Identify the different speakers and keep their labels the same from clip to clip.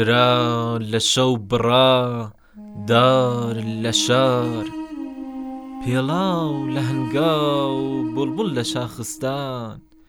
Speaker 1: چرا لە شەو بڕا دار لە شار پێڵاو لە هەنگاو بڵبڵ لە شاخستان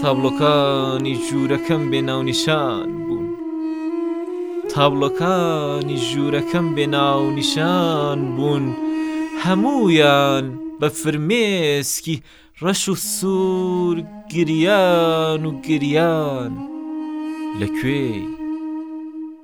Speaker 1: تابڵۆکانی ژوورەکەم بێ ناونیشان بوون تابڵۆکانی ژوورەکەم بێ ناونیشان بوون هەموویان بە فرمێسکی ڕەش و سوور گریان و گریان لە کوێی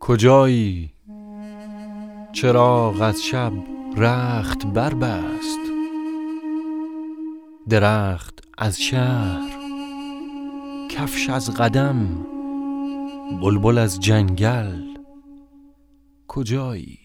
Speaker 2: کجایی چراغ از شب رخت بربست درخت از شهر کفش از قدم بلبل از جنگل کجایی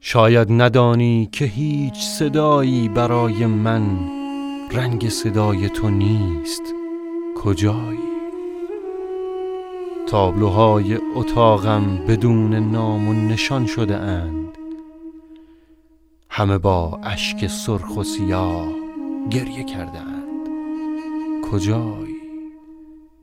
Speaker 2: شاید ندانی که هیچ صدایی برای من رنگ صدای تو نیست کجایی تابلوهای اتاقم بدون نام و نشان شده اند همه با اشک سرخ و سیاه گریه کرده اند کجای؟